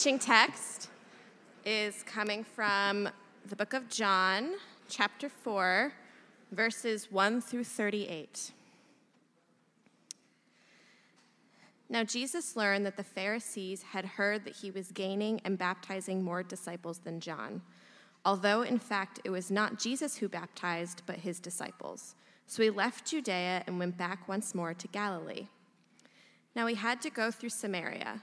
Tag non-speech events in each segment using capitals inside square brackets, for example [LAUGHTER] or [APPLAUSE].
Teaching text is coming from the book of John, chapter 4, verses 1 through 38. Now, Jesus learned that the Pharisees had heard that he was gaining and baptizing more disciples than John, although in fact it was not Jesus who baptized, but his disciples. So he left Judea and went back once more to Galilee. Now he had to go through Samaria.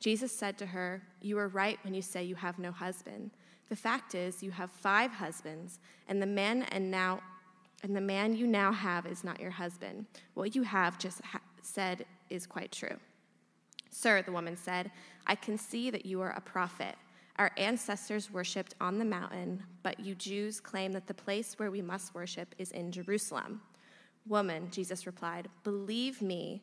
Jesus said to her, You are right when you say you have no husband. The fact is, you have five husbands, and the man and now and the man you now have is not your husband. What you have just ha- said is quite true. Sir, the woman said, I can see that you are a prophet. Our ancestors worshipped on the mountain, but you Jews claim that the place where we must worship is in Jerusalem. Woman, Jesus replied, believe me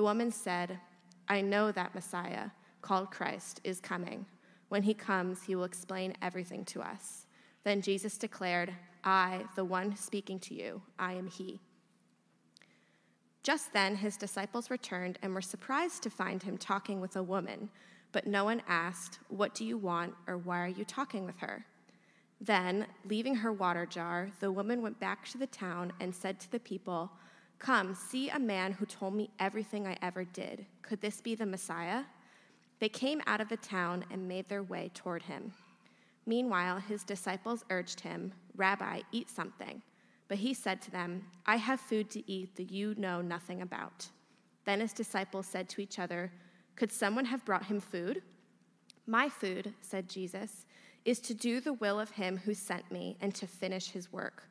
The woman said, I know that Messiah, called Christ, is coming. When he comes, he will explain everything to us. Then Jesus declared, I, the one speaking to you, I am he. Just then, his disciples returned and were surprised to find him talking with a woman, but no one asked, What do you want, or why are you talking with her? Then, leaving her water jar, the woman went back to the town and said to the people, Come, see a man who told me everything I ever did. Could this be the Messiah? They came out of the town and made their way toward him. Meanwhile, his disciples urged him, Rabbi, eat something. But he said to them, I have food to eat that you know nothing about. Then his disciples said to each other, Could someone have brought him food? My food, said Jesus, is to do the will of him who sent me and to finish his work.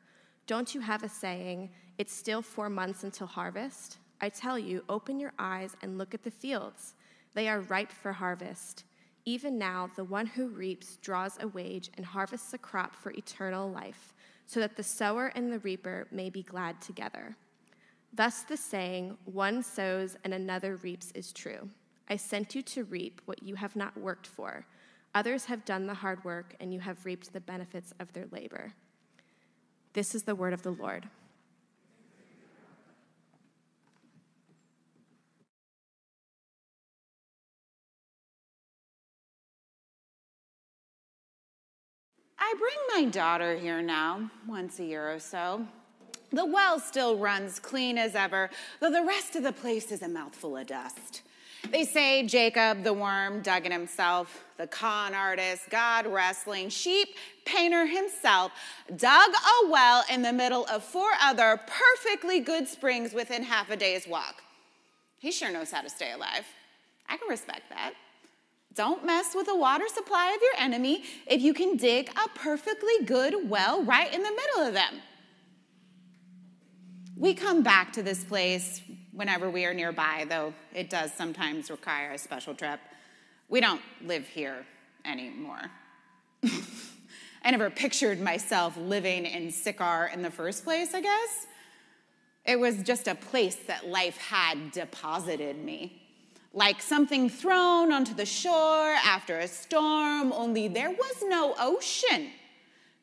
Don't you have a saying, it's still four months until harvest? I tell you, open your eyes and look at the fields. They are ripe for harvest. Even now, the one who reaps draws a wage and harvests a crop for eternal life, so that the sower and the reaper may be glad together. Thus, the saying, one sows and another reaps, is true. I sent you to reap what you have not worked for. Others have done the hard work, and you have reaped the benefits of their labor. This is the word of the Lord. I bring my daughter here now, once a year or so. The well still runs clean as ever, though the rest of the place is a mouthful of dust. They say Jacob the worm dug it himself, the con artist, God wrestling, sheep painter himself dug a well in the middle of four other perfectly good springs within half a day's walk. He sure knows how to stay alive. I can respect that. Don't mess with the water supply of your enemy if you can dig a perfectly good well right in the middle of them. We come back to this place whenever we are nearby, though it does sometimes require a special trip. We don't live here anymore. [LAUGHS] I never pictured myself living in Sychar in the first place, I guess. It was just a place that life had deposited me. Like something thrown onto the shore after a storm, only there was no ocean,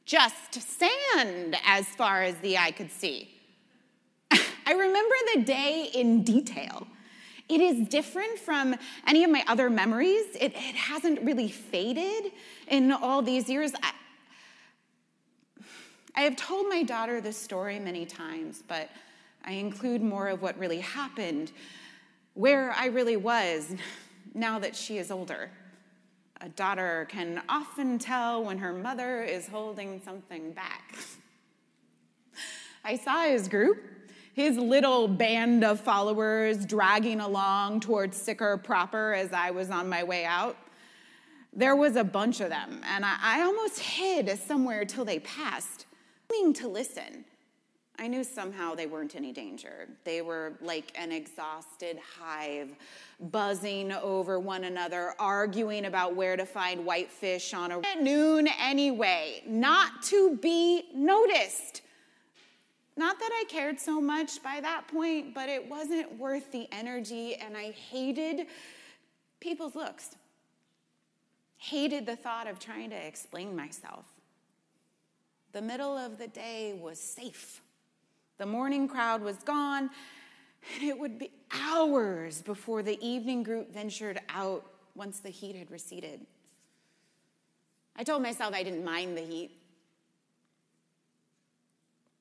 just sand as far as the eye could see. [LAUGHS] I remember the day in detail. It is different from any of my other memories. It, it hasn't really faded in all these years. I, I have told my daughter this story many times, but I include more of what really happened, where I really was now that she is older. A daughter can often tell when her mother is holding something back. I saw his group his little band of followers dragging along towards Sychar proper as I was on my way out. There was a bunch of them, and I, I almost hid somewhere till they passed, meaning to listen. I knew somehow they weren't any danger. They were like an exhausted hive, buzzing over one another, arguing about where to find whitefish on a at noon anyway, not to be noticed. Not that I cared so much by that point, but it wasn't worth the energy, and I hated people's looks. Hated the thought of trying to explain myself. The middle of the day was safe. The morning crowd was gone, and it would be hours before the evening group ventured out once the heat had receded. I told myself I didn't mind the heat.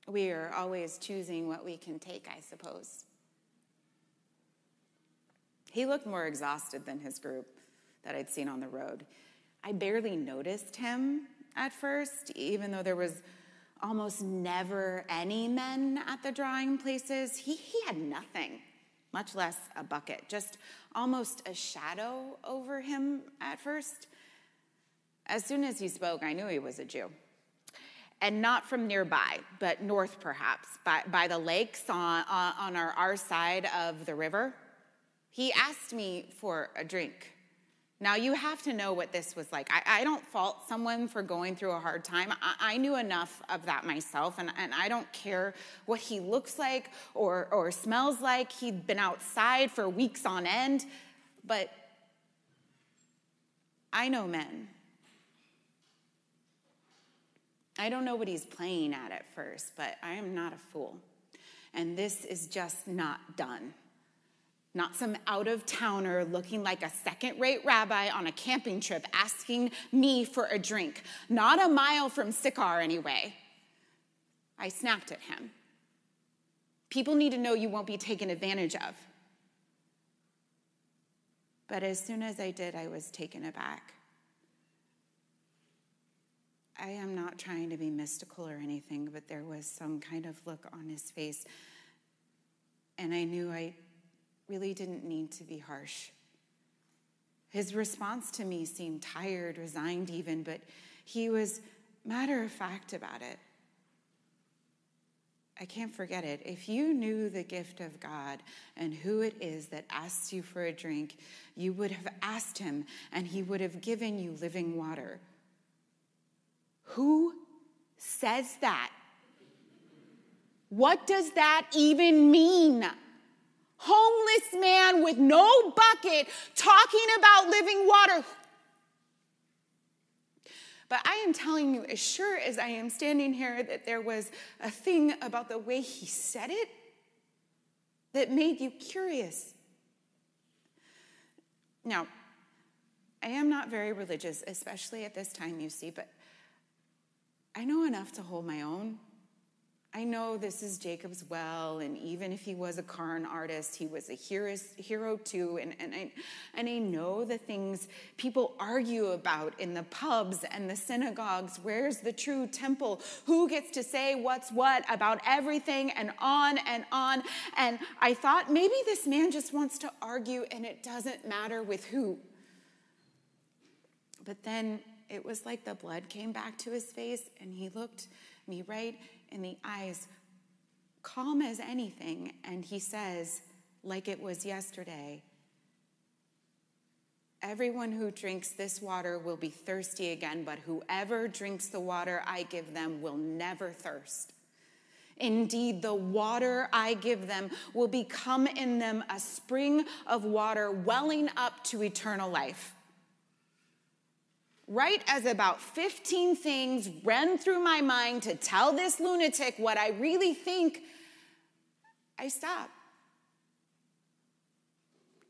We are always choosing what we can take, I suppose. He looked more exhausted than his group that I'd seen on the road. I barely noticed him at first, even though there was almost never any men at the drawing places. He, he had nothing, much less a bucket, just almost a shadow over him at first. As soon as he spoke, I knew he was a Jew and not from nearby, but north perhaps, by, by the lakes on, on our, our side of the river. He asked me for a drink. Now, you have to know what this was like. I, I don't fault someone for going through a hard time. I, I knew enough of that myself, and, and I don't care what he looks like or, or smells like. He'd been outside for weeks on end, but I know men. I don't know what he's playing at at first, but I am not a fool. And this is just not done. Not some out of towner looking like a second rate rabbi on a camping trip asking me for a drink. Not a mile from Sychar, anyway. I snapped at him. People need to know you won't be taken advantage of. But as soon as I did, I was taken aback. I am not trying to be mystical or anything, but there was some kind of look on his face. And I knew I really didn't need to be harsh. His response to me seemed tired, resigned even, but he was matter of fact about it. I can't forget it. If you knew the gift of God and who it is that asks you for a drink, you would have asked him and he would have given you living water. Who says that? What does that even mean? Homeless man with no bucket talking about living water. But I am telling you, as sure as I am standing here, that there was a thing about the way he said it that made you curious. Now, I am not very religious, especially at this time, you see, but I know enough to hold my own. I know this is Jacob's well, and even if he was a Karn artist, he was a hero, too. And, and, I, and I know the things people argue about in the pubs and the synagogues. Where's the true temple? Who gets to say what's what about everything, and on and on. And I thought maybe this man just wants to argue, and it doesn't matter with who. But then it was like the blood came back to his face and he looked me right in the eyes, calm as anything, and he says, like it was yesterday, Everyone who drinks this water will be thirsty again, but whoever drinks the water I give them will never thirst. Indeed, the water I give them will become in them a spring of water welling up to eternal life. Right as about 15 things ran through my mind to tell this lunatic what I really think, I stopped.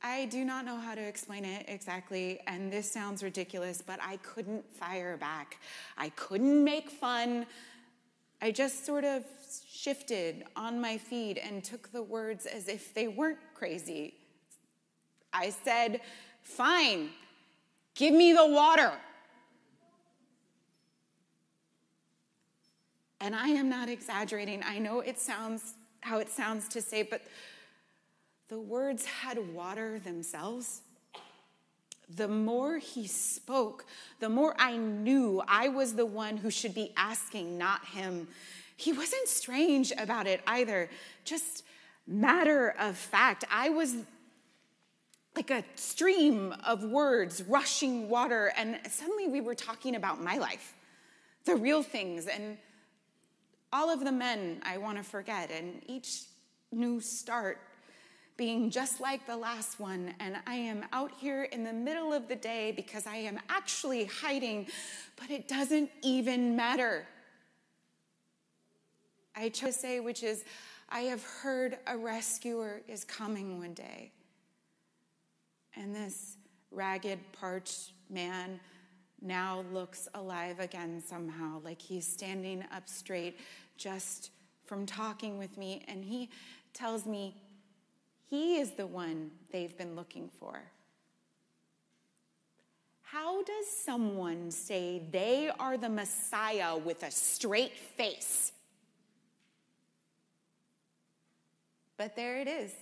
I do not know how to explain it exactly, and this sounds ridiculous, but I couldn't fire back. I couldn't make fun. I just sort of shifted on my feet and took the words as if they weren't crazy. I said, Fine, give me the water. And I am not exaggerating. I know it sounds how it sounds to say, but the words had water themselves. The more he spoke, the more I knew I was the one who should be asking, not him. He wasn't strange about it either, just matter of fact. I was like a stream of words rushing water, and suddenly we were talking about my life, the real things, and all of the men I want to forget, and each new start being just like the last one, and I am out here in the middle of the day because I am actually hiding, but it doesn't even matter. I chose to say, which is, I have heard a rescuer is coming one day. And this ragged, parched man now looks alive again somehow, like he's standing up straight just from talking with me. And he tells me he is the one they've been looking for. How does someone say they are the Messiah with a straight face? But there it is.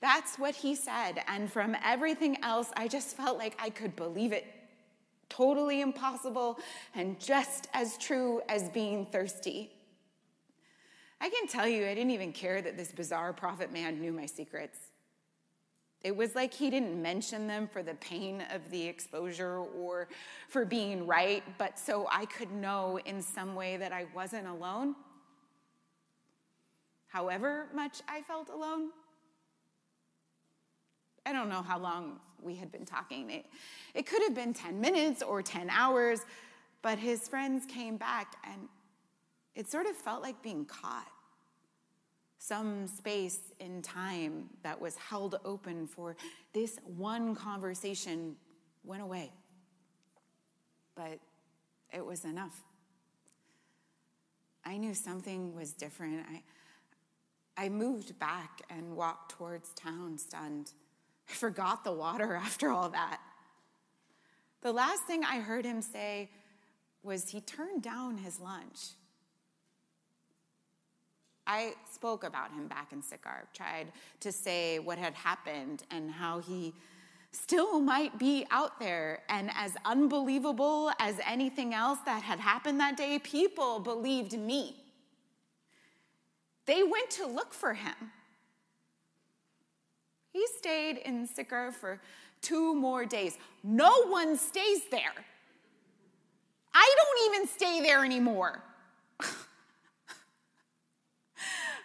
That's what he said. And from everything else, I just felt like I could believe it. Totally impossible and just as true as being thirsty. I can tell you, I didn't even care that this bizarre prophet man knew my secrets. It was like he didn't mention them for the pain of the exposure or for being right, but so I could know in some way that I wasn't alone. However much I felt alone. I don't know how long we had been talking. It, it could have been 10 minutes or 10 hours, but his friends came back and it sort of felt like being caught. Some space in time that was held open for this one conversation went away. But it was enough. I knew something was different. I, I moved back and walked towards town stunned. I forgot the water [LAUGHS] after all that. The last thing I heard him say was he turned down his lunch. I spoke about him back in Sychar, tried to say what had happened and how he still might be out there. And as unbelievable as anything else that had happened that day, people believed me. They went to look for him. He stayed in Sychar for two more days. No one stays there. I don't even stay there anymore. [LAUGHS]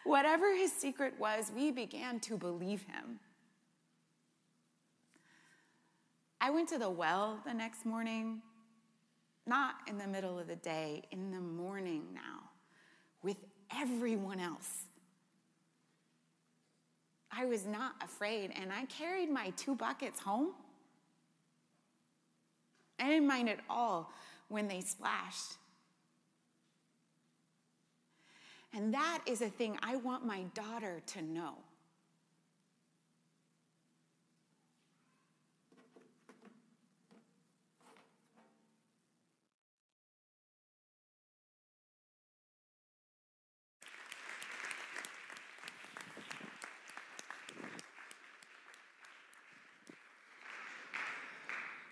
Whatever his secret was, we began to believe him. I went to the well the next morning, not in the middle of the day, in the morning now, with everyone else. I was not afraid, and I carried my two buckets home. I didn't mind at all when they splashed. And that is a thing I want my daughter to know.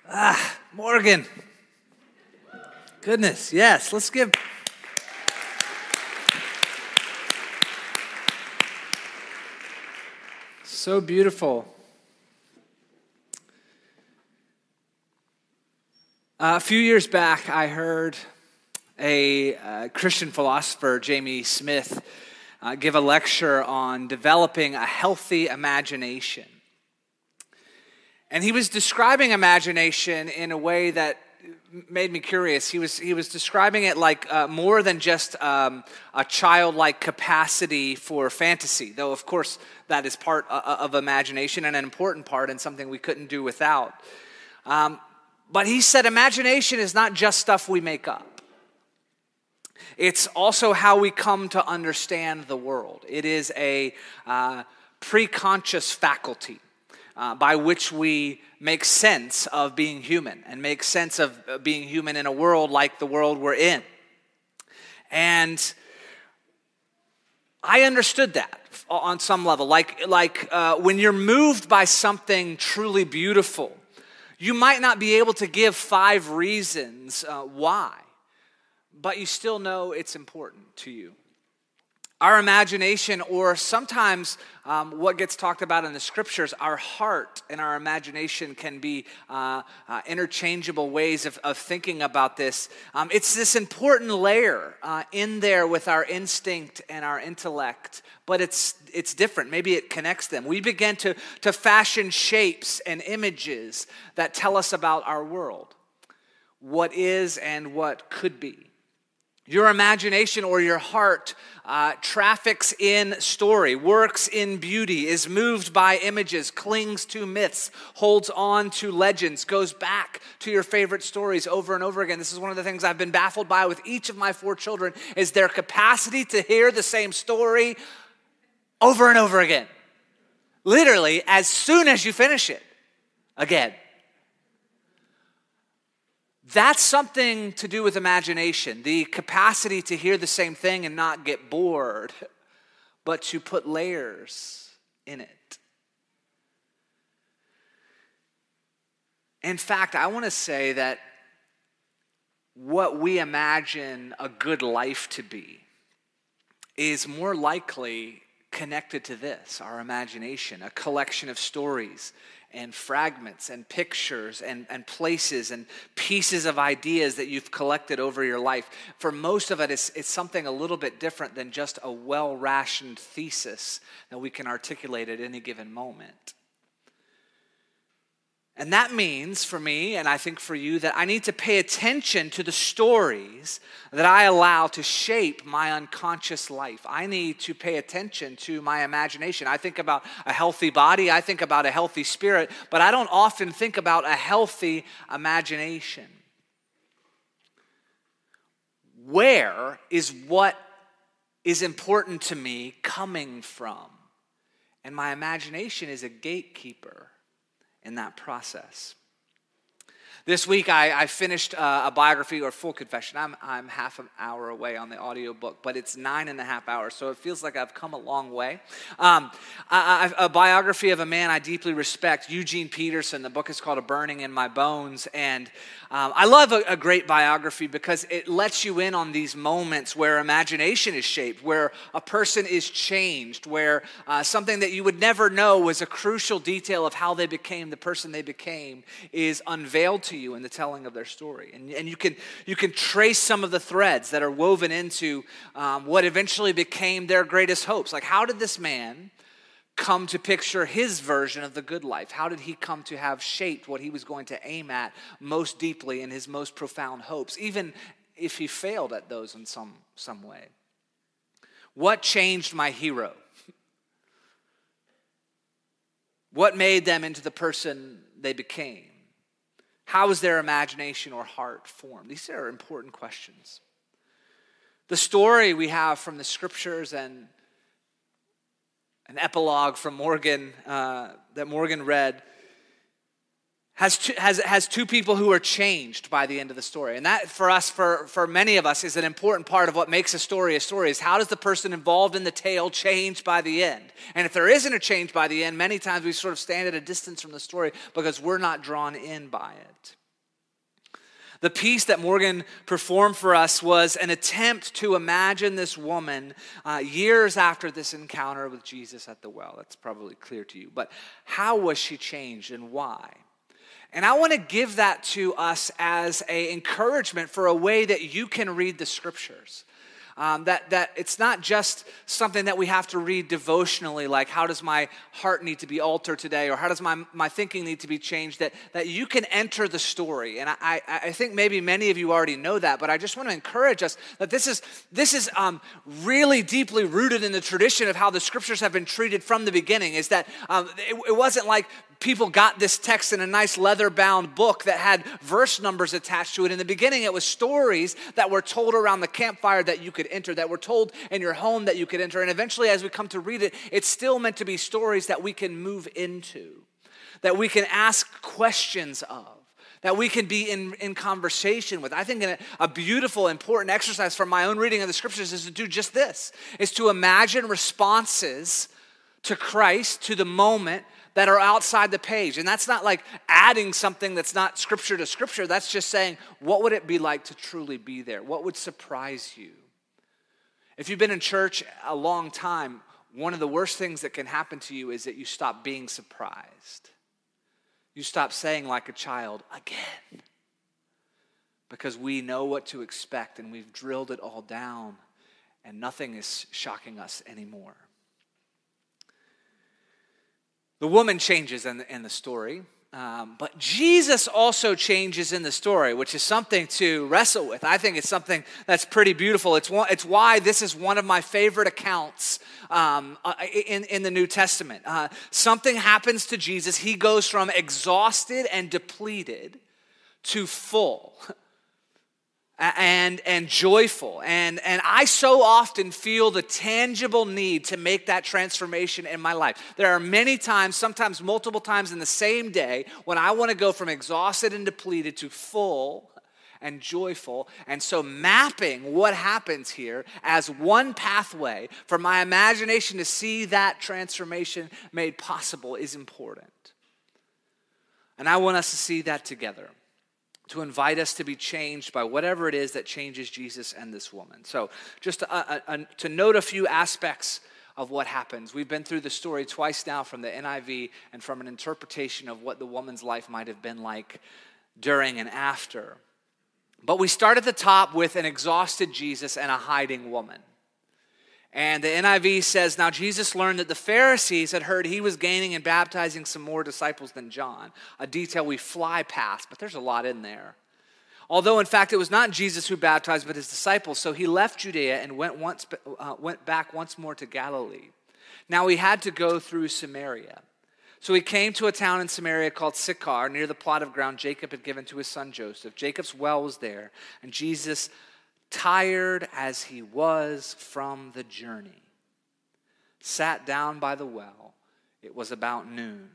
Ah, Morgan. Goodness, yes, let's give. So beautiful. Uh, a few years back, I heard a uh, Christian philosopher, Jamie Smith, uh, give a lecture on developing a healthy imagination. And he was describing imagination in a way that made me curious. He was, he was describing it like uh, more than just um, a childlike capacity for fantasy, though, of course, that is part uh, uh, of imagination and an important part and something we couldn't do without. Um, but he said imagination is not just stuff we make up. It's also how we come to understand the world. It is a uh, preconscious faculty uh, by which we make sense of being human and make sense of uh, being human in a world like the world we're in. And I understood that on some level. Like, like uh, when you're moved by something truly beautiful, you might not be able to give five reasons uh, why, but you still know it's important to you our imagination, or sometimes um, what gets talked about in the scriptures, our heart and our imagination can be uh, uh, interchangeable ways of, of, thinking about this. Um, it's this important layer uh, in there with our instinct and our intellect, but it's, it's different. Maybe it connects them. We begin to, to fashion shapes and images that tell us about our world, what is and what could be. Your imagination or your heart uh, traffics in story, works in beauty, is moved by images, clings to myths, holds on to legends, goes back to your favorite stories over and over again. This is one of the things I've been baffled by with each of my four children is their capacity to hear the same story over and over again. Literally, as soon as you finish it, again. That's something to do with imagination, the capacity to hear the same thing and not get bored, but to put layers in it. In fact, I want to say that what we imagine a good life to be is more likely connected to this our imagination, a collection of stories and fragments and pictures and, and places and pieces of ideas that you've collected over your life. For most of it, it's, it's something a little bit different than just a well rationed thesis that we can articulate at any given moment. And that means for me, and I think for you, that I need to pay attention to the stories that I allow to shape my unconscious life. I need to pay attention to my imagination. I think about a healthy body, I think about a healthy spirit, but I don't often think about a healthy imagination. Where is what is important to me coming from? And my imagination is a gatekeeper in that process. This week, I, I finished uh, a biography or full confession. I'm, I'm half an hour away on the audiobook, but it's nine and a half hours, so it feels like I've come a long way. Um, I, I, a biography of a man I deeply respect, Eugene Peterson. The book is called A Burning in My Bones. And um, I love a, a great biography because it lets you in on these moments where imagination is shaped, where a person is changed, where uh, something that you would never know was a crucial detail of how they became the person they became is unveiled to you in the telling of their story. And, and you, can, you can trace some of the threads that are woven into um, what eventually became their greatest hopes. Like, how did this man come to picture his version of the good life? How did he come to have shaped what he was going to aim at most deeply in his most profound hopes, even if he failed at those in some, some way? What changed my hero? [LAUGHS] What made them into the person they became? How is their imagination or heart formed? These are important questions. The story we have from the scriptures and an epilogue from Morgan uh, that Morgan read has two, has, has two people who are changed by the end of the story. And that, for us, for, for many of us, is an important part of what makes a story a story is how does the person involved in the tale change by the end? And if there isn't a change by the end, many times we sort of stand at a distance from the story because we're not drawn in by it. The piece that Morgan performed for us was an attempt to imagine this woman uh, years after this encounter with Jesus at the well. That's probably clear to you. But how was she changed and why? And I want to give that to us as an encouragement for a way that you can read the scriptures. Um, that, that it's not just something that we have to read devotionally, like how does my heart need to be altered today, or how does my, my thinking need to be changed, that, that you can enter the story. And I, I think maybe many of you already know that, but I just want to encourage us that this is, this is um, really deeply rooted in the tradition of how the scriptures have been treated from the beginning, is that um, it, it wasn't like people got this text in a nice leather bound book that had verse numbers attached to it. In the beginning, it was stories that were told around the campfire that you could enter, that were told in your home that you could enter. And eventually, as we come to read it, it's still meant to be stories that we can move into, that we can ask questions of that we can be in, in conversation with. I think a, a beautiful, important exercise from my own reading of the scriptures is to do just this, is to imagine responses to Christ, to the moment that are outside the page. And that's not like adding something that's not scripture to scripture. That's just saying, what would it be like to truly be there? What would surprise you? If you've been in church a long time, one of the worst things that can happen to you is that you stop being surprised. You stop saying, like a child, again. Because we know what to expect and we've drilled it all down, and nothing is shocking us anymore. The woman changes in the, in the story, um, but Jesus also changes in the story, which is something to wrestle with. I think it's something that's pretty beautiful. It's, one, it's why this is one of my favorite accounts um, uh, in, in the New Testament. Uh, something happens to Jesus, he goes from exhausted and depleted to full [LAUGHS] and, and joyful. And, and I so often feel the tangible need to make that transformation in my life. There are many times, sometimes multiple times in the same day, when I want to go from exhausted and depleted to full and joyful. And so, mapping what happens here as one pathway for my imagination to see that transformation made possible is important. And I want us to see that together to invite us to be changed by whatever it is that changes Jesus and this woman. So, just to, to note a few aspects of what happens. We've been through the story twice now from the NIV and from an interpretation of what the woman's life might have been like during and after. But we start at the top with an exhausted Jesus and a hiding woman. And the NIV says, Now Jesus learned that the Pharisees had heard he was gaining and baptizing some more disciples than John, a detail we fly past, but there's a lot in there. Although, in fact, it was not Jesus who baptized, but his disciples. So he left Judea and went, once, uh, went back once more to Galilee. Now he had to go through Samaria. So he came to a town in Samaria called Sychar, near the plot of ground Jacob had given to his son Joseph. Jacob's well was there, and Jesus tired as he was from the journey, sat down by the well. It was about noon.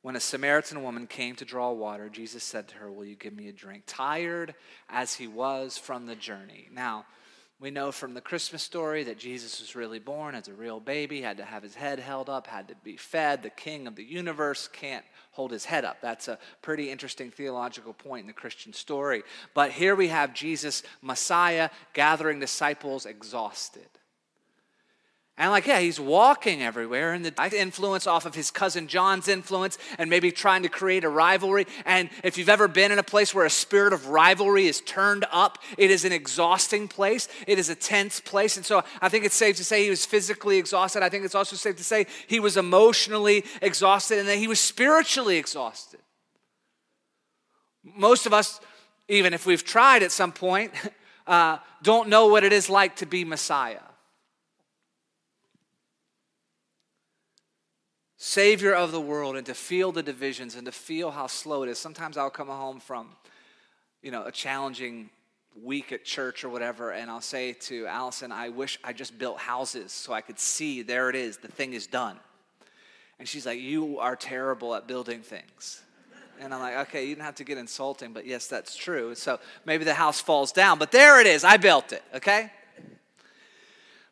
When a Samaritan woman came to draw water, Jesus said to her, Will you give me a drink? Tired as he was from the journey. Now, we know from the Christmas story that Jesus was really born as a real baby, had to have his head held up, had to be fed. The king of the universe can't hold his head up. That's a pretty interesting theological point in the Christian story. But here we have Jesus, Messiah, gathering disciples exhausted. And like, yeah, he's walking everywhere, and the influence off of his cousin John's influence, and maybe trying to create a rivalry. And if you've ever been in a place where a spirit of rivalry is turned up, it is an exhausting place. It is a tense place. And so I think it's safe to say he was physically exhausted. I think it's also safe to say he was emotionally exhausted, and that he was spiritually exhausted. Most of us, even if we've tried at some point, [LAUGHS] uh, don't know what it is like to be Messiah. Savior of the world, and to feel the divisions and to feel how slow it is. Sometimes I'll come home from, you know, a challenging week at church or whatever, and I'll say to Allison, I wish I just built houses so I could see, there it is, the thing is done. And she's like, You are terrible at building things. And I'm like, okay, you didn't have to get insulting, but yes, that's true. So maybe the house falls down, but there it is. I built it, okay?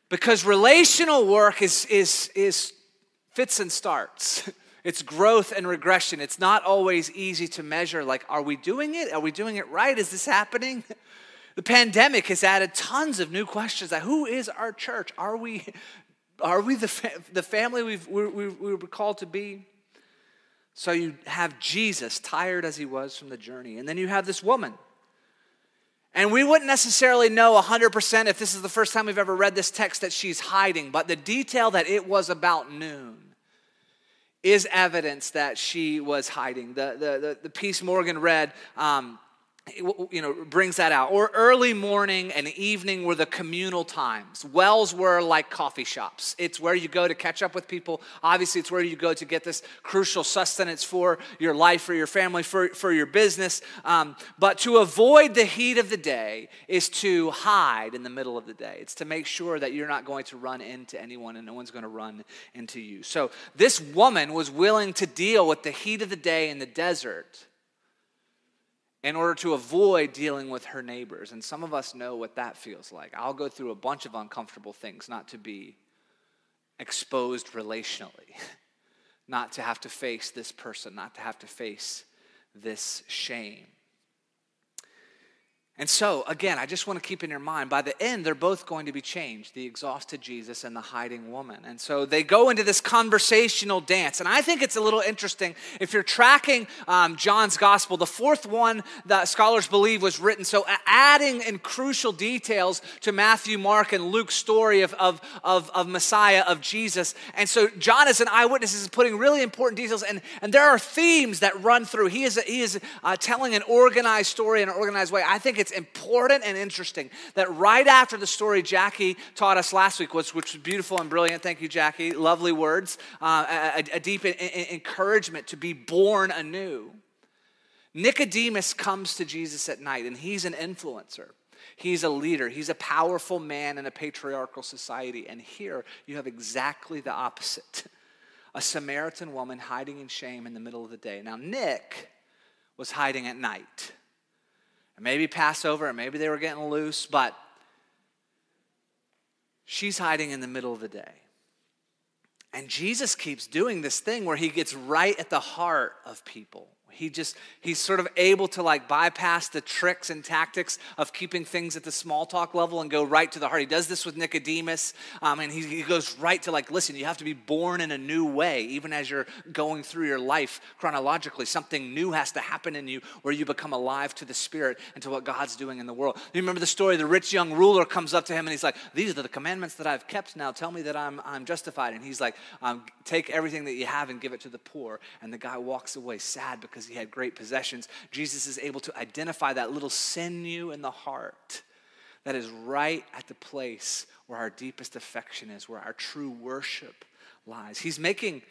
Because relational work is, is, is fits and starts. [LAUGHS] It's growth and regression. It's not always easy to measure. Like, are we doing it? Are we doing it right? Is this happening? [LAUGHS] The pandemic has added tons of new questions. Like, who is our church? Are we, [LAUGHS] are we the, fa- the family we've, we, we, we were called to be? So you have Jesus, tired as he was from the journey. And then you have this woman. And we wouldn't necessarily know 100% if this is the first time we've ever read this text that she's hiding, but the detail that it was about noon is evidence that she was hiding. The, the, the, the piece Morgan read um, you know brings that out. Or early morning and evening were the communal times. Wells were like coffee shops. It's where you go to catch up with people. Obviously it's where you go to get this crucial sustenance for your life for your family for, for your business. Um, but to avoid the heat of the day is to hide in the middle of the day. It's to make sure that you're not going to run into anyone and no one's going to run into you. So this woman was willing to deal with the heat of the day in the desert in order to avoid dealing with her neighbors. And some of us know what that feels like. I'll go through a bunch of uncomfortable things not to be exposed relationally, [LAUGHS] not to have to face this person, not to have to face this shame. And so, again, I just want to keep in your mind, by the end, they're both going to be changed the exhausted Jesus and the hiding woman. And so they go into this conversational dance. And I think it's a little interesting if you're tracking um, John's gospel, the fourth one that scholars believe was written. So, adding in crucial details to Matthew, Mark, and Luke's story of, of, of, of Messiah, of Jesus. And so, John, as an eyewitness, is putting really important details. And, and there are themes that run through. He is, he is uh, telling an organized story in an organized way. I think it's important and interesting that right after the story Jackie taught us last week, which, which was beautiful and brilliant. Thank you, Jackie. Lovely words, uh, a, a, deep encouragement to be born anew. Nicodemus comes to Jesus at night, and he's an influencer. He's a leader. He's a powerful man in a patriarchal society. And here you have exactly the opposite a Samaritan woman hiding in shame in the middle of the day. Now, Nick was hiding at night. And maybe Passover, and maybe they were getting loose, but she's hiding in the middle of the day. And Jesus keeps doing this thing where he gets right at the heart of people he just he's sort of able to like bypass the tricks and tactics of keeping things at the small talk level and go right to the heart. He does this with nicodemus um, and he, he goes right to like listen you have to be born in a new way even as you're going through your life chronologically. Something new has to happen in you where you become alive to the spirit and to what god's doing in the world. You remember the story the rich young ruler comes up to him and he's like these are the commandments that i've kept. Now tell me that i'm, I'm justified. And he's like um, take everything that you have and give it to the poor. And the guy walks away sad because because he had great possessions, Jesus is able to identify that little sinew in the heart that is right at the place where our deepest affection is, where our true worship lies. He's making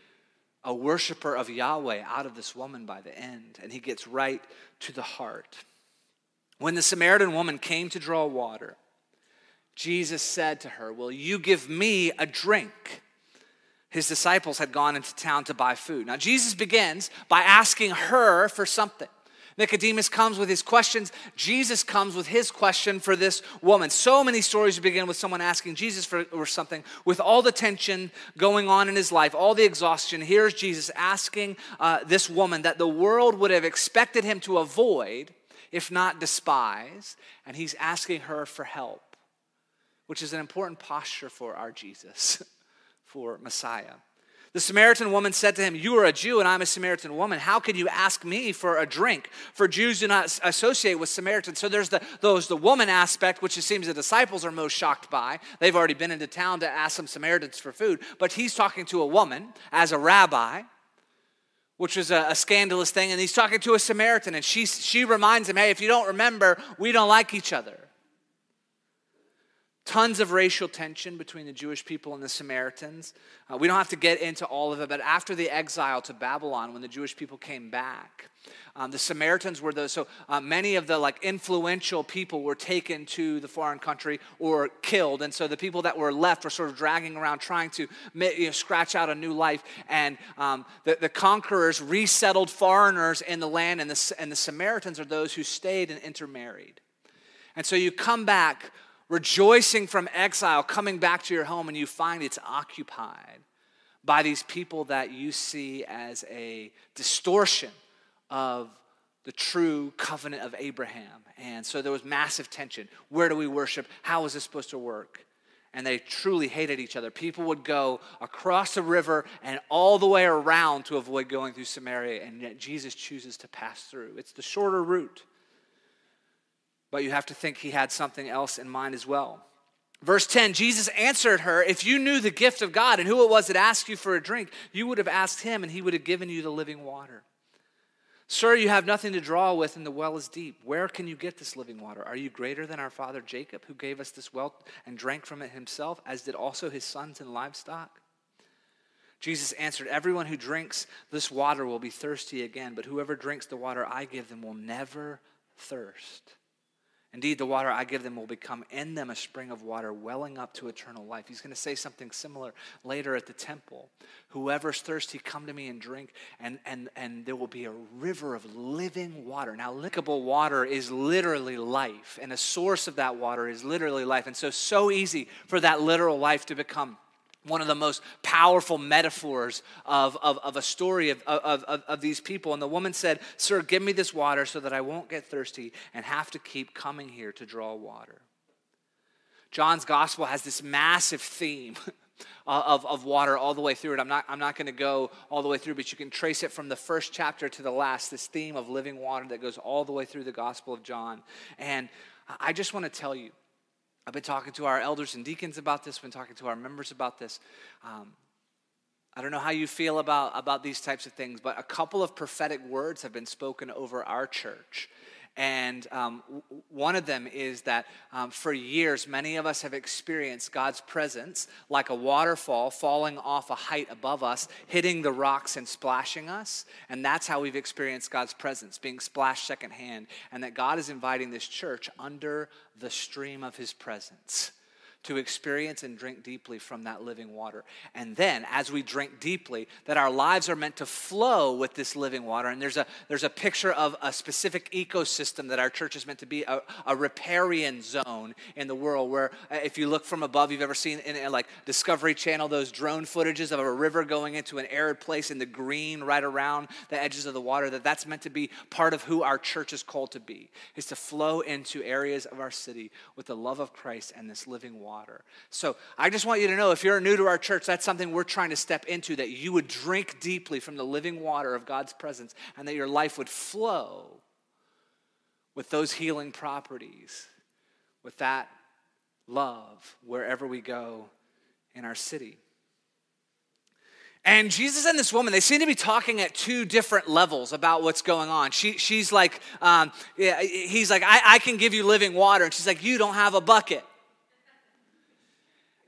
a worshiper of Yahweh out of this woman by the end, and he gets right to the heart. When the Samaritan woman came to draw water, Jesus said to her, Will you give me a drink? His disciples had gone into town to buy food. Now, Jesus begins by asking her for something. Nicodemus comes with his questions. Jesus comes with his question for this woman. So many stories begin with someone asking Jesus for, something with all the tension going on in his life, all the exhaustion. Here's Jesus asking uh, this woman that the world would have expected him to avoid, if not despise, and he's asking her for help, which is an important posture for our Jesus. [LAUGHS] for Messiah. The Samaritan woman said to him, You are a Jew and I'm a Samaritan woman. How can you ask me for a drink? For Jews do not associate with Samaritans. So there's the, those, the woman aspect, which it seems the disciples are most shocked by. They've already been into town to ask some Samaritans for food. But he's talking to a woman as a rabbi, which was a, a scandalous thing. And he's talking to a Samaritan. And she, she reminds him, Hey, if you don't remember, we don't like each other. Tons of racial tension between the Jewish people and the Samaritans. Uh, we don't have to get into all of it, but after the exile to Babylon, when the Jewish people came back, um, the Samaritans were those. So uh, many of the like influential people were taken to the foreign country or killed, and so the people that were left were sort of dragging around, trying to you know, scratch out a new life. And um, the, the conquerors resettled foreigners in the land, and the, and the Samaritans are those who stayed and intermarried. And so you come back rejoicing from exile, coming back to your home, and you find it's occupied by these people that you see as a distortion of the true covenant of Abraham. And so there was massive tension. Where do we worship? How is this supposed to work? And they truly hated each other. People would go across the river and all the way around to avoid going through Samaria, and yet Jesus chooses to pass through. It's the shorter route. But you have to think he had something else in mind as well. Verse 10 Jesus answered her, If you knew the gift of God and who it was that asked you for a drink, you would have asked him, and he would have given you the living water. Sir, you have nothing to draw with, and the well is deep. Where can you get this living water? Are you greater than our father Jacob, who gave us this well and drank from it himself, as did also his sons and livestock? Jesus answered, Everyone who drinks this water will be thirsty again, but whoever drinks the water I give them will never thirst. Indeed, the water I give them will become in them a spring of water welling up to eternal life. He's going to say something similar later at the temple. Whoever's thirsty, come to me and drink, and, and, and there will be a river of living water. Now, lickable water is literally life, and a source of that water is literally life. And so, so easy for that literal life to become one of the most powerful metaphors of, of, of a story of, of, of, of, these people. And the woman said, Sir, give me this water so that I won't get thirsty and have to keep coming here to draw water. John's gospel has this massive theme [LAUGHS] of, of water all the way through it. I'm not, I'm not going to go all the way through, but you can trace it from the first chapter to the last, this theme of living water that goes all the way through the gospel of John. And I just want to tell you, I've been talking to our elders and deacons about this, been talking to our members about this. Um, I don't know how you feel about, about these types of things, but a couple of prophetic words have been spoken over our church. And um, one of them is that um, for years, many of us have experienced God's presence like a waterfall falling off a height above us, hitting the rocks and splashing us. And that's how we've experienced God's presence, being splashed secondhand. And that God is inviting this church under the stream of his presence to experience and drink deeply from that living water. And then, as we drink deeply, that our lives are meant to flow with this living water. And there's a, there's a picture of a specific ecosystem that our church is meant to be a, a riparian zone in the world, where uh, if you look from above, you've ever seen in, like Discovery Channel those drone footages of a river going into an arid place in the green right around the edges of the water, that that's meant to be part of who our church is called to be, is to flow into areas of our city with the love of Christ and this living water water. So I just want you to know if you're new to our church, that's something we're trying to step into, that you would drink deeply from the living water of God's presence and that your life would flow with those healing properties, with that love wherever we go in our city. And Jesus and this woman, they seem to be talking at two different levels about what's going on. She, she's like, um, yeah, he's like, I, I can give you living water. And she's like, You don't have a bucket.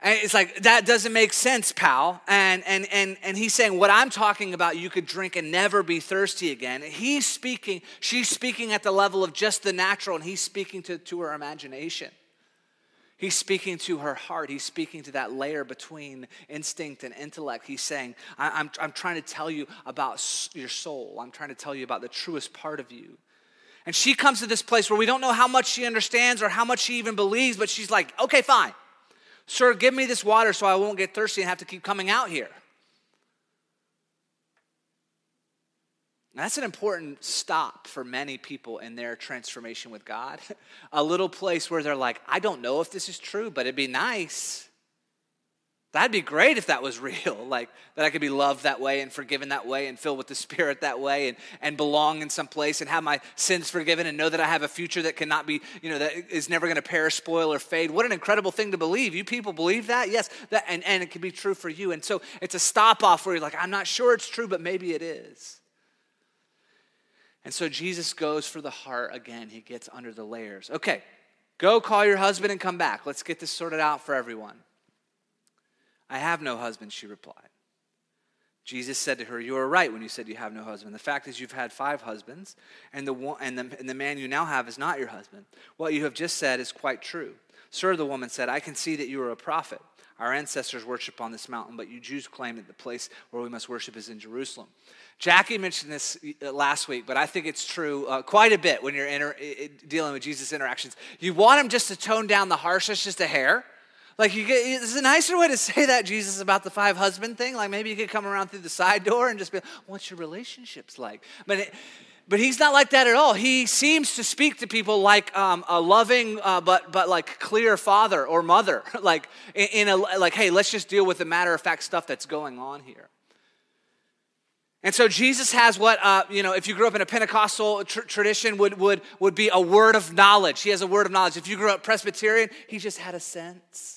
And it's like, that doesn't make sense, pal. And, and, and, and he's saying, what I'm talking about, you could drink and never be thirsty again. He's speaking, she's speaking at the level of just the natural, and he's speaking to, to her imagination. He's speaking to her heart. He's speaking to that layer between instinct and intellect. He's saying, I, I'm, I'm trying to tell you about your soul. I'm trying to tell you about the truest part of you. And she comes to this place where we don't know how much she understands or how much she even believes, but she's like, okay, fine. Sir, give me this water so I won't get thirsty and have to keep coming out here. That's an important stop for many people in their transformation with God. [LAUGHS] A little place where they're like, I don't know if this is true, but it'd be nice. That'd be great if that was [LAUGHS] real, like that I could be loved that way and forgiven that way and filled with the Spirit that way and, and belong in some place and have my sins forgiven and know that I have a future that cannot be, you know, that is never going to perish, spoil, or fade. What an incredible thing to believe. You people believe that? Yes, that, and, and it can be true for you. And so it's a stop off where you're like, I'm not sure it's true, but maybe it is. And so Jesus goes for the heart again. He gets under the layers. Okay, go call your husband and come back. Let's get this sorted out for everyone. I have no husband, she replied. Jesus said to her, You are right when you said you have no husband. The fact is, you've had five husbands, and the, one, and, the, and the man you now have is not your husband. What you have just said is quite true. Sir, the woman said, I can see that you are a prophet. Our ancestors worship on this mountain, but you Jews claim that the place where we must worship is in Jerusalem. Jackie mentioned this uh, last week, but I think it's true uh, quite a bit when you're inter- dealing with Jesus' interactions. You want him just to tone down the harshness just a hair Like you get, it's a nicer way to [LAUGHS] say that, Jesus, about the five husband thing. Like maybe you could come around through the side door and just be, what's your relationships like? But it, but he's not like that at all. He seems to speak to people like um, a loving, uh, but but like clear father or mother, [LAUGHS] like in, in a like, hey, let's just deal with the matter of fact stuff that's going on here. And so Jesus has what, uh, you know, if you grew up in a Pentecostal tr- tradition, would, would, would be a word of knowledge. He has a word of knowledge. If you grew up Presbyterian, he just had a sense.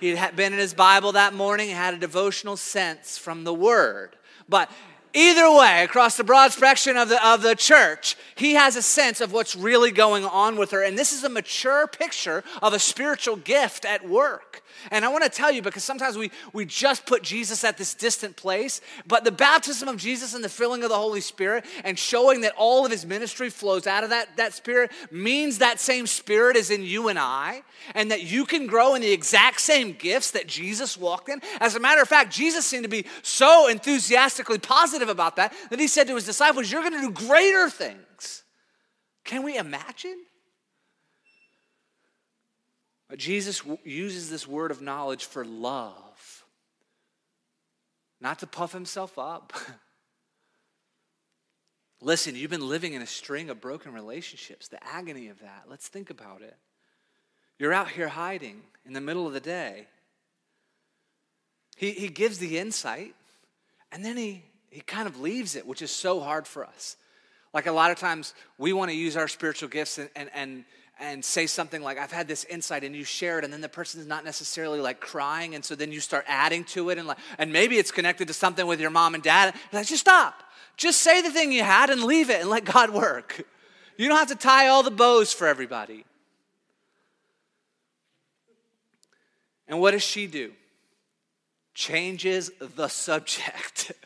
He had been in his Bible that morning, had a devotional sense from the word. But Either way, across the broad spectrum of the, of the church, he has a sense of what's really going on with her. And this is a mature picture of a spiritual gift at work. And I want to tell you because sometimes we, we just put Jesus at this distant place, but the baptism of Jesus and the filling of the Holy Spirit and showing that all of his ministry flows out of that, that Spirit means that same Spirit is in you and I, and that you can grow in the exact same gifts that Jesus walked in. As a matter of fact, Jesus seemed to be so enthusiastically positive about that that he said to his disciples, You're going to do greater things. Can we imagine? But Jesus uses this word of knowledge for love, not to puff himself up. [LAUGHS] Listen, you've been living in a string of broken relationships, the agony of that. Let's think about it. You're out here hiding in the middle of the day. He, he gives the insight, and then he, he kind of leaves it, which is so hard for us. Like a lot of times, we want to use our spiritual gifts and, and, and and say something like, I've had this insight, and you share it, and then the person's not necessarily like crying, and so then you start adding to it, and like, and maybe it's connected to something with your mom and dad. You're like, just stop. Just say the thing you had and leave it and let God work. You don't have to tie all the bows for everybody. And what does she do? Changes the subject. [LAUGHS]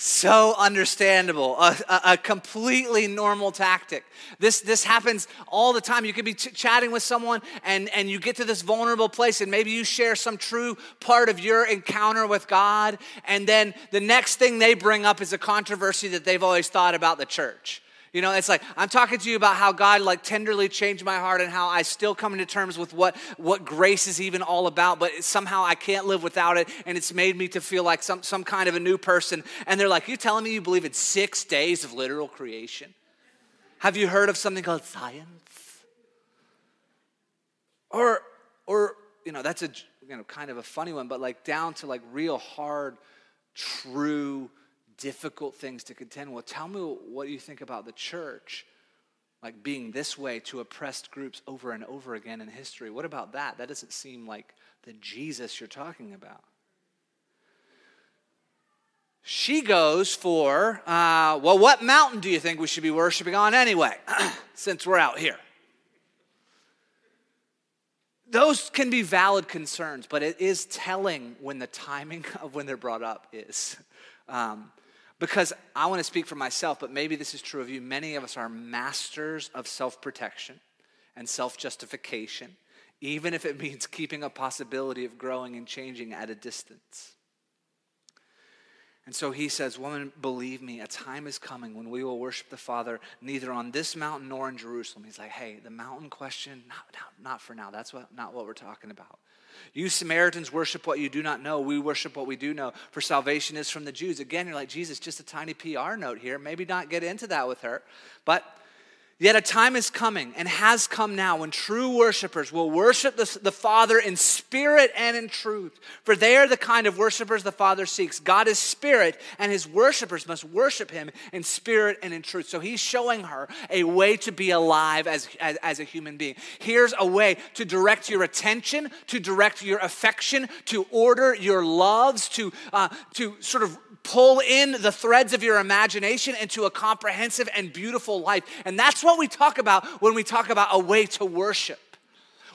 So understandable, a, a, a, completely normal tactic. This, this happens all the time. You could be ch- chatting with someone and, and you get to this vulnerable place, and maybe you share some true part of your encounter with God, and then the next thing they bring up is a controversy that they've always thought about the church. You know, it's like I'm talking to you about how God like tenderly changed my heart and how I still come into terms with what what grace is even all about, but somehow I can't live without it, and it's made me to feel like some some kind of a new person. And they're like, "You telling me you believe in six days of literal creation? Have you heard of something called science?" Or or you know, that's a you know kind of a funny one, but like down to like real hard, true difficult things to contend with. Tell me what you think about the church, like being this way to oppressed groups over and over again in history. What about that? That doesn't seem like the Jesus you're talking about. She goes for, uh, well, what mountain do you think we should be worshiping on anyway, [CLEARS THROAT] since we're out here? Those can be valid concerns, but it is telling when the timing [LAUGHS] of when they're brought up is. Um, because I want to speak for myself, but maybe this is true of you. Many of us are masters of self protection and self justification, even if it [LAUGHS] means keeping a possibility of growing and changing at a distance. And so he says, Woman, believe me, a time is coming when we will worship the Father neither on this mountain nor in Jerusalem. He's like, Hey, the mountain question, not, not, not for now. That's what, not what we're talking about. You Samaritans worship what you do not know. We worship what we do know, for salvation is from the Jews. Again, you're like, Jesus, just a tiny PR note here. Maybe not get into that with her. But Yet a time is coming and has come now when true worshipers will worship the, the, Father in spirit and in truth. For they are the kind of worshipers the Father seeks. God is spirit, and his worshipers must worship him in spirit and in truth. So he's showing her a way to be alive as, as, as a human being. Here's a way to direct your attention, to direct your affection, to order your loves, to, uh, to sort of pull in the threads of your imagination into a comprehensive and beautiful life. And that's what we talk about when we talk about a way to worship.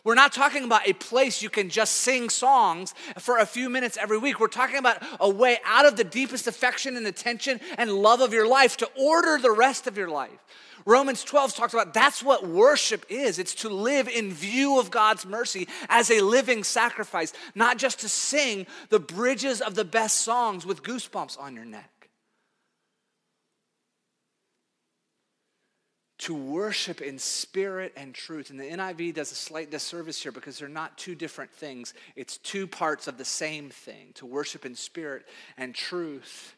We're not talking about a place you can just sing songs for a few minutes every week. We're talking about a way out of the deepest affection and attention and love of your life to order the rest of your life. Romans 12 talks about that's what worship is. It's to live in view of God's mercy as a living sacrifice, not just to sing the bridges of the best songs with goosebumps on your neck. To worship in spirit and truth. And the NIV does a slight disservice here because they're not two different things, it's two parts of the same thing to worship in spirit and truth.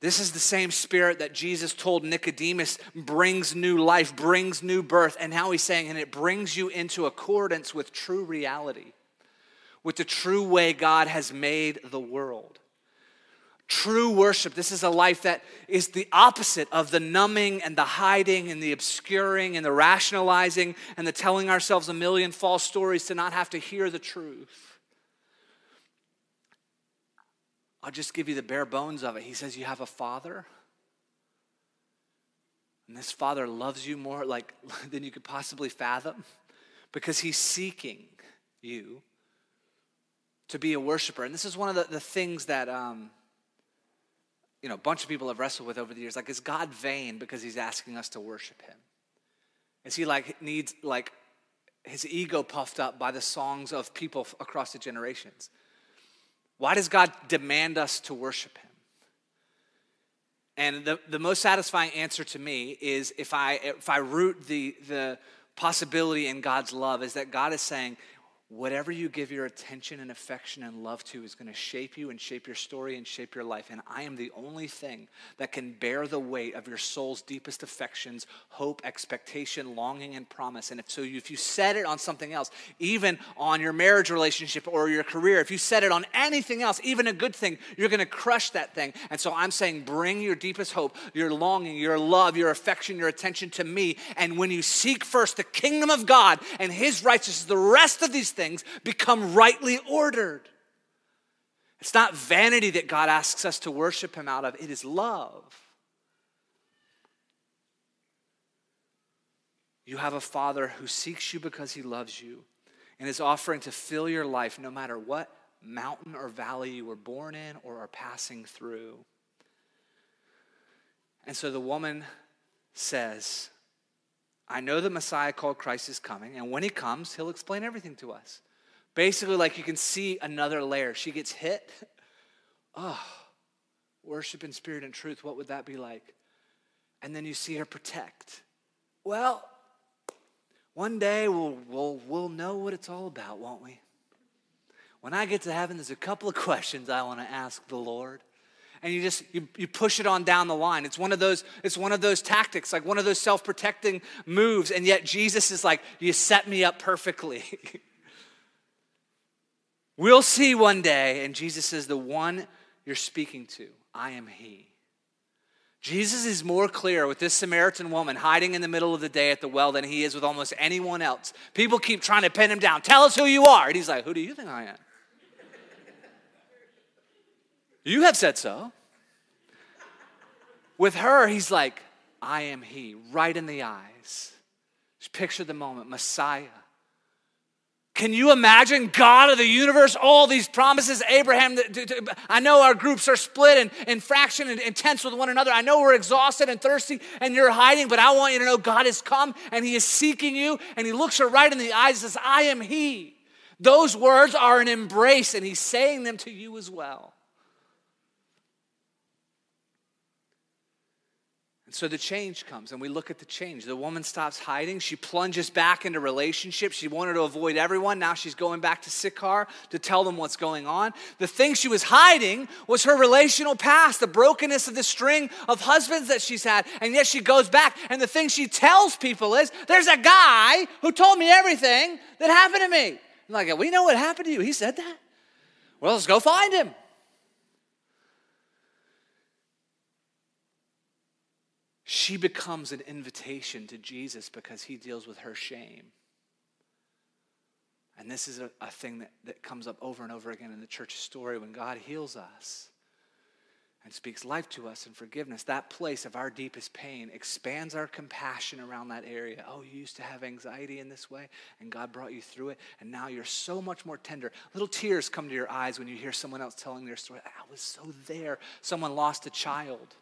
This is the same spirit that Jesus told Nicodemus brings new life, brings new birth. And now he's saying, and it brings you into accordance with true reality, with the true way God has made the world. True worship, this is a life that is the opposite of the numbing and the hiding and the obscuring and the rationalizing and the telling ourselves a million false stories to not have to hear the truth. I'll just give you the bare bones of it. He says, You have a father. And this father loves you more like [LAUGHS] than you could possibly fathom because he's seeking you to be a worshiper. And this is one of the, the things that um, you know, a bunch of people have wrestled with over the years. Like, is God vain because he's asking us to worship him? Is he like needs like his ego puffed up by the songs of people across the generations? Why does God demand us to worship him? And the, the most satisfying answer to me is if I if I root the the possibility in God's love is that God is saying, whatever you give your attention and affection and love to is going to shape you and shape your story and shape your life. And I am the only thing that can bear the weight of your soul's deepest affections, hope, expectation, longing, and promise. And if so, if you set it on something else, even on your marriage relationship or your career, if you set it on anything else, even a good thing, you're going to crush that thing. And so I'm saying, bring your deepest hope, your longing, your love, your affection, your attention to me. And when you seek first the kingdom of God and his righteousness, the rest of these things things become rightly ordered. It's not vanity that God asks us to worship Him out of, it is love. You have a Father who seeks you because He loves you and is offering to fill your life no matter what mountain or valley you were born in or are passing through. And so the woman says, I know the Messiah called Christ is coming, and when he comes, he'll explain everything to us. Basically, like you can see another layer. She gets hit. [LAUGHS] Oh, worship in spirit and truth, what would that be like? And then you see her protect. Well, one day we'll, we'll, we'll know what it's all about, won't we? When I get to heaven, there's a couple of [LAUGHS] questions I want to ask the Lord and you just you, you push it on down the line it's one of those it's one of those tactics like one of those self-protecting moves and yet jesus is like you set me up perfectly [LAUGHS] we'll see one day and jesus says the one you're speaking to i am he Jesus is more clear with this Samaritan woman hiding in the middle of the day at the well than he is with almost anyone else. People keep trying to pin him down. Tell us who you are. And he's like, Who do you think I am? You have said so. With her, he's like, I am he, right in the eyes. Just picture the moment Messiah. Can you imagine God of the universe, all these promises, Abraham? I know our groups are split and, and fraction and intense with one another. I know we're exhausted and thirsty and you're hiding, but I want you to know God has come and He is seeking you and He looks her right in the eyes and says, I am He. Those words are an embrace and He's saying them to you as well. So the change comes, and we look at the change. The woman stops hiding. She plunges back into relationship. She wanted to avoid everyone. Now she's going back to Sychar to tell them what's going on. The thing she was hiding was her relational past, the brokenness of the string of husbands that she's had. And yet she goes back, and the thing she tells people is there's a guy who told me everything that happened to me. I'm like, we know what happened to you. He said that. Well, let's go find him. She becomes an invitation to Jesus because he deals with her shame. And this is a, a thing that, that comes up over and over again in the church story when God heals us and speaks life to us and forgiveness. That place of our deepest pain expands our compassion around that area. Oh, you used to have anxiety in this way, and God brought you through it, and now you're so much more tender. Little tears come to your eyes when you hear someone else telling their story. I was so there. Someone lost a child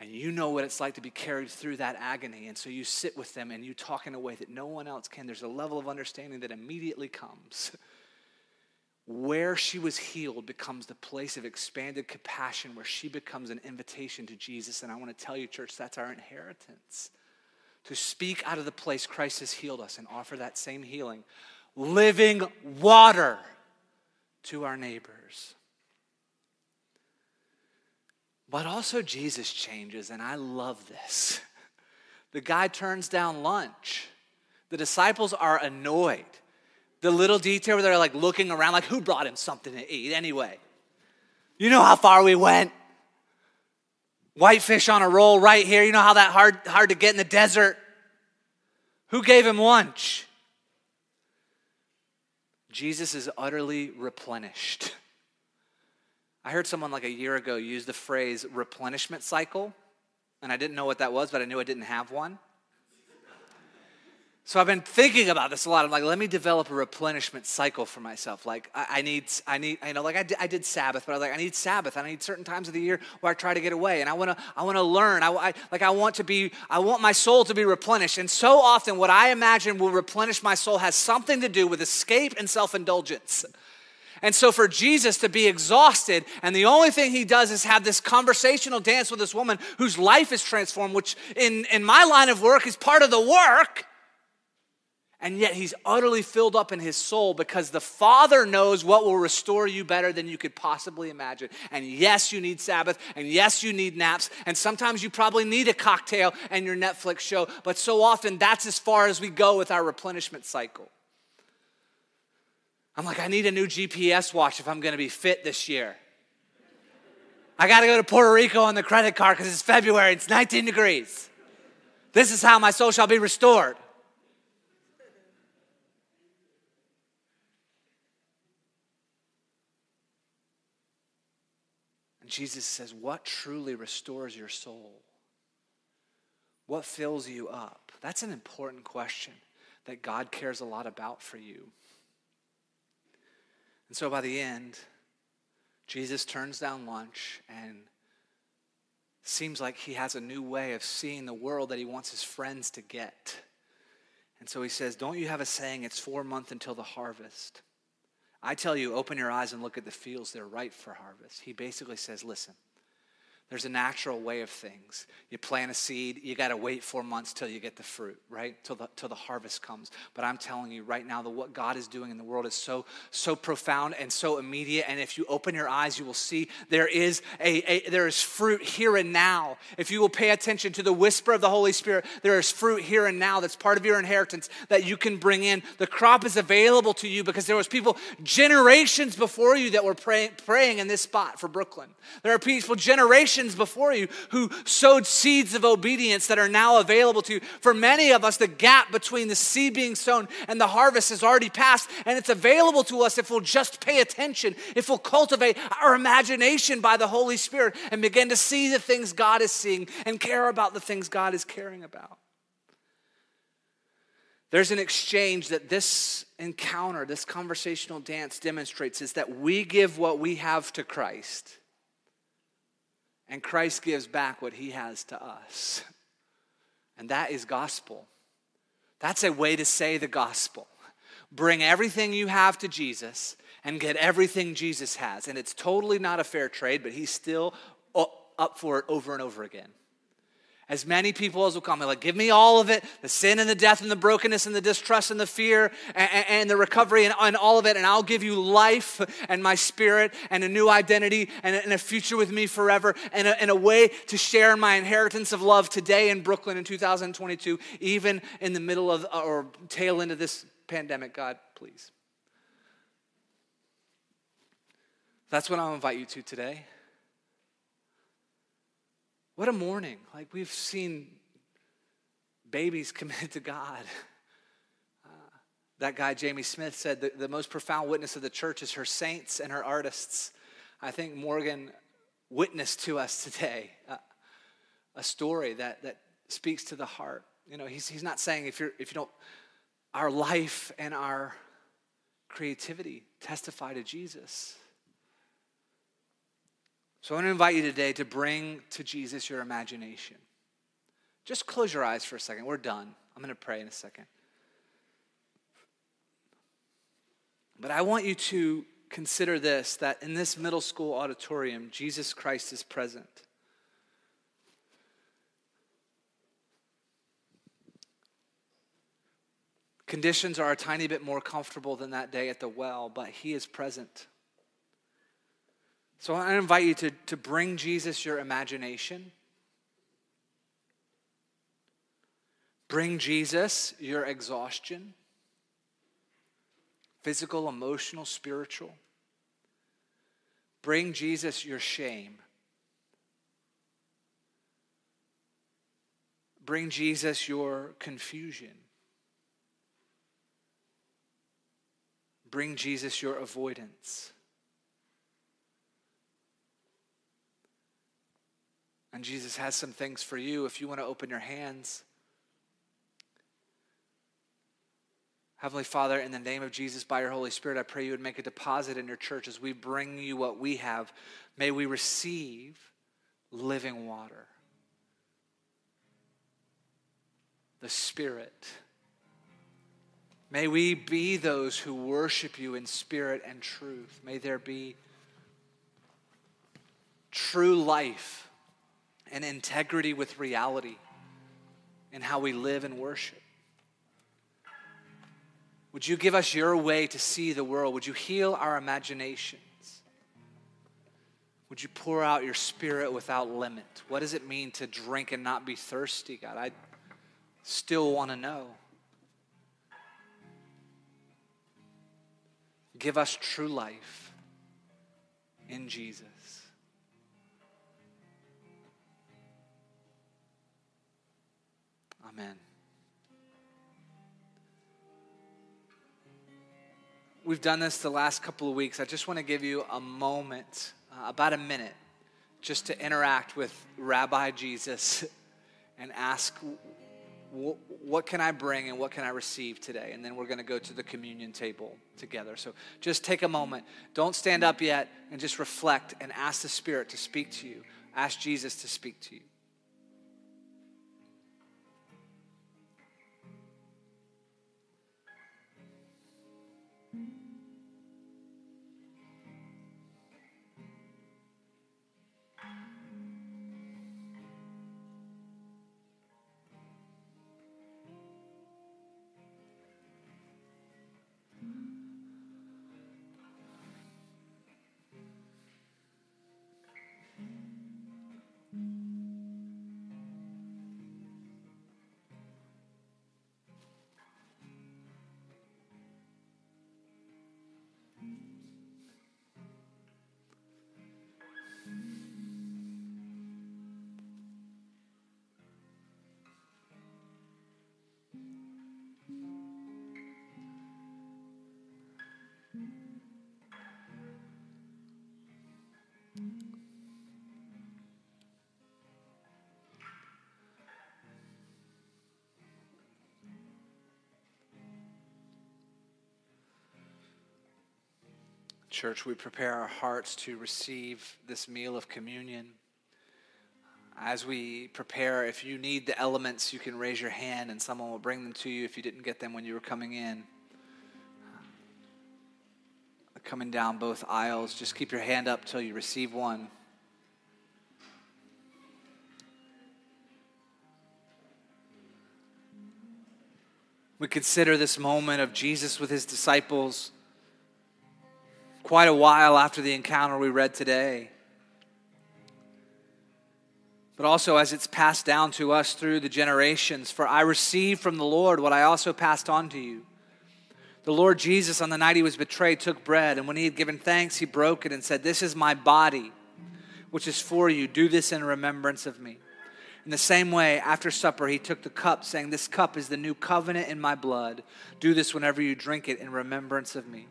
and you know what it's like to be carried through that agony. And so you sit with them and you talk in a way that no one else can. There's a level of understanding that immediately comes [LAUGHS] where she was healed becomes the place of expanded compassion where she becomes an invitation to Jesus. And I want to tell you, church, that's our inheritance. To speak out of the place Christ has healed us and offer that same healing, living water to our neighbors. But also, Jesus changes, and I love this. [LAUGHS] The guy turns down lunch. The disciples are annoyed. The little detail where they're like looking around, like, who brought him something to eat anyway? You know how far we went? Whitefish on a roll right here. You know how that hard, hard to get in the desert? Who gave him lunch? Jesus is utterly replenished. [LAUGHS] I heard someone like a year ago use the phrase replenishment cycle, and I didn't know what that was, but I knew I didn't have one. So I've been thinking about this a lot. I'm like, let me develop a replenishment cycle for myself. Like I, I need, I need, you know, like I did, I did, Sabbath, but I was like, I need Sabbath. I need certain times of the year where I try to get away, and I want to, I want to learn. I, I, like I want to be, I want my soul to be replenished. And so often, what I imagine will replenish my soul has something to do with escape and self-indulgence. And so for Jesus to be exhausted, and the only thing he does is have this conversational dance with this woman whose life is transformed, which in, in my line of work is part of the work and yet he's utterly filled up in his soul because the Father knows what will restore you better than you could possibly imagine. And yes, you need Sabbath, and yes, you need naps, and sometimes you probably need a cocktail and your Netflix show, but so often that's as far as we go with our replenishment cycle. I'm like, I need a new GPS watch if I'm gonna be fit this year. I gotta go to Puerto Rico on the credit card because it's February, it's 19 degrees. This is how my soul shall be restored. And Jesus says, What truly restores your soul? What fills you up? That's an important question that God cares a lot about for you. And so by the end, Jesus turns down lunch and seems like he has a new way of seeing the world that he wants his friends to get. And so he says, Don't you have a saying, it's four months until the harvest? I tell you, open your eyes and look at the fields, they're ripe for harvest. He basically says, listen, there's a natural way of things. You plant a seed, you got to wait four months till you get the fruit, right? Till the, till the harvest comes. But I'm telling you right now that what God is doing in the world is so, so profound and so immediate. And if you open your eyes, you will see there is, a, a there is fruit here and now. If you will pay attention to the whisper of the Holy Spirit, there is fruit here and now that's part of your inheritance that you can bring in. The crop is available to you because there was people generations before you that were praying, praying in this spot for Brooklyn. There are people generations generations before you who sowed seeds of obedience that are now available to you. For many of us, the gap between the seed being sown and the harvest has already passed, and it's available to us if we'll just pay attention, if we'll cultivate our imagination by the Holy Spirit and begin to see the things God is seeing and care about the things God is caring about. There's an exchange that this encounter, this conversational dance demonstrates is that we give what we have to Christ and Christ gives back what he has to us. And that is gospel. That's a way to say the gospel. Bring everything you have to Jesus and get everything Jesus has. And it's totally not a fair trade, but he's still up for it over and over again. As many people as will come, like, give me all of it the sin and the death and the brokenness and the distrust and the fear and, and the recovery and, and, all of it, and I'll give you life and my spirit and a new identity and a, and a future with me forever and a, and a way to share my inheritance of love today in Brooklyn in 2022, even in the middle of uh, or tail end of this pandemic. God, please. That's what I'll invite you to today. What a morning. Like we've seen babies [LAUGHS] committed to God. Uh, that guy, Jamie Smith, said the, the most profound witness of the church is her saints and her artists. I think Morgan witnessed to us today uh, a story that, that speaks to the heart. You know, he's, he's not saying if, you're, if you don't, our life and our creativity testify to Jesus. So I want to invite you today to bring to Jesus your imagination. Just close your eyes for a second. We're done. I'm going to pray in a second. But I want you to consider this that in this middle school auditorium, Jesus Christ is present. Conditions are a tiny bit more comfortable than that day at the well, but He is present. So I invite you to, to bring Jesus your imagination. Bring Jesus your exhaustion physical, emotional, spiritual. Bring Jesus your shame. Bring Jesus your confusion. Bring Jesus your avoidance. And Jesus has some things for you if you want to open your hands. Heavenly Father, in the name of Jesus, by your Holy Spirit, I pray you would make a deposit in your church as we bring you what we have. May we receive living water, the Spirit. May we be those who worship you in spirit and truth. May there be true life and integrity with reality in how we live and worship. Would you give us your way to see the world? Would you heal our imaginations? Would you pour out your spirit without limit? What does it mean to drink and not be thirsty, God? I still want to know. Give us true life in Jesus. Amen. we've done this the last couple of weeks. I just want to give you a moment, uh, about a minute, just to interact with Rabbi Jesus [LAUGHS] and ask, what can I bring and what can I receive today? And then we're going to go to the communion table together. So just take a moment. Don't stand up yet and just reflect and ask the Spirit to speak to you. Ask Jesus to speak to you. Church, we prepare our hearts to receive this meal of communion. As we prepare, if you need the elements, you can raise your hand and someone will bring them to you if you didn't get them when you were coming in. Coming down both aisles, just keep your hand up till you receive one. We consider this moment of Jesus with his disciples quite a while after the encounter we read today. But also as it's passed down to us through the generations. For I received from the Lord what I also passed on to you. The Lord Jesus, on the night he was betrayed, took bread, and when he had given thanks, he broke it and said, This is my body, which is for you. Do this in remembrance of me. In the same way, after supper, he took the cup, saying, This cup is the new covenant in my blood. Do this whenever you drink it in remembrance of me.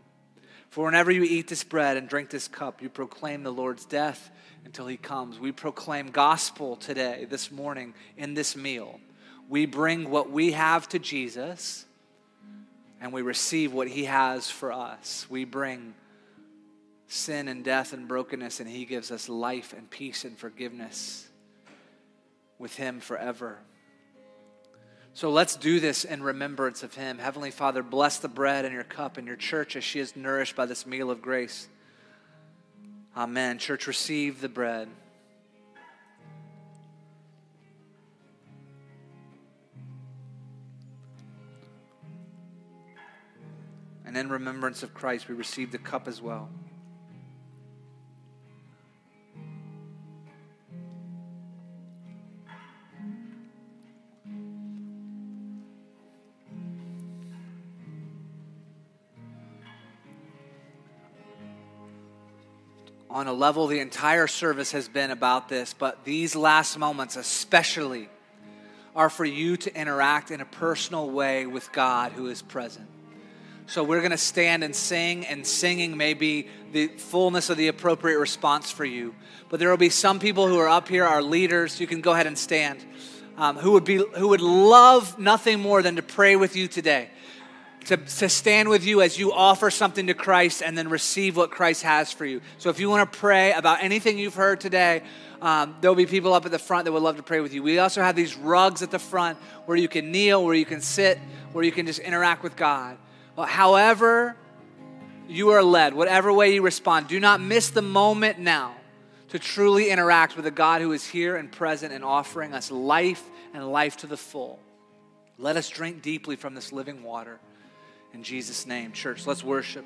For whenever you eat this bread and drink this cup, you proclaim the Lord's death until he comes. We proclaim gospel today, this morning, in this meal. We bring what we have to Jesus and we receive what he has for us. We bring sin and death and brokenness, and he gives us life and peace and forgiveness with him forever. So let's do this in remembrance of him. Heavenly Father, bless the bread and your cup and your church as she is nourished by this meal of grace. Amen. Church, receive the bread. And in remembrance of Christ, we receive the cup as well. On a level, the entire service has been about this, but these last moments, especially, are for you to interact in a personal way with God who is present. So we're going to stand and sing, and singing may be the fullness of the appropriate response for you. But there will be some people who are up here, our leaders. You can go ahead and stand. Um, who would be who would love nothing more than to pray with you today to, to stand with you as you offer something to Christ and then receive what Christ has for you. So if you want to pray about anything you've heard today, um, there'll be people up at the front that would love to pray with you. We also have these rugs at the front where you can kneel, where you can sit, where you can just interact with God. Well, however, you are led, whatever way you respond, do not miss the moment now to truly interact with a God who is here and present and offering us life and life to the full. Let us drink deeply from this living water. In Jesus' name, church, let's worship.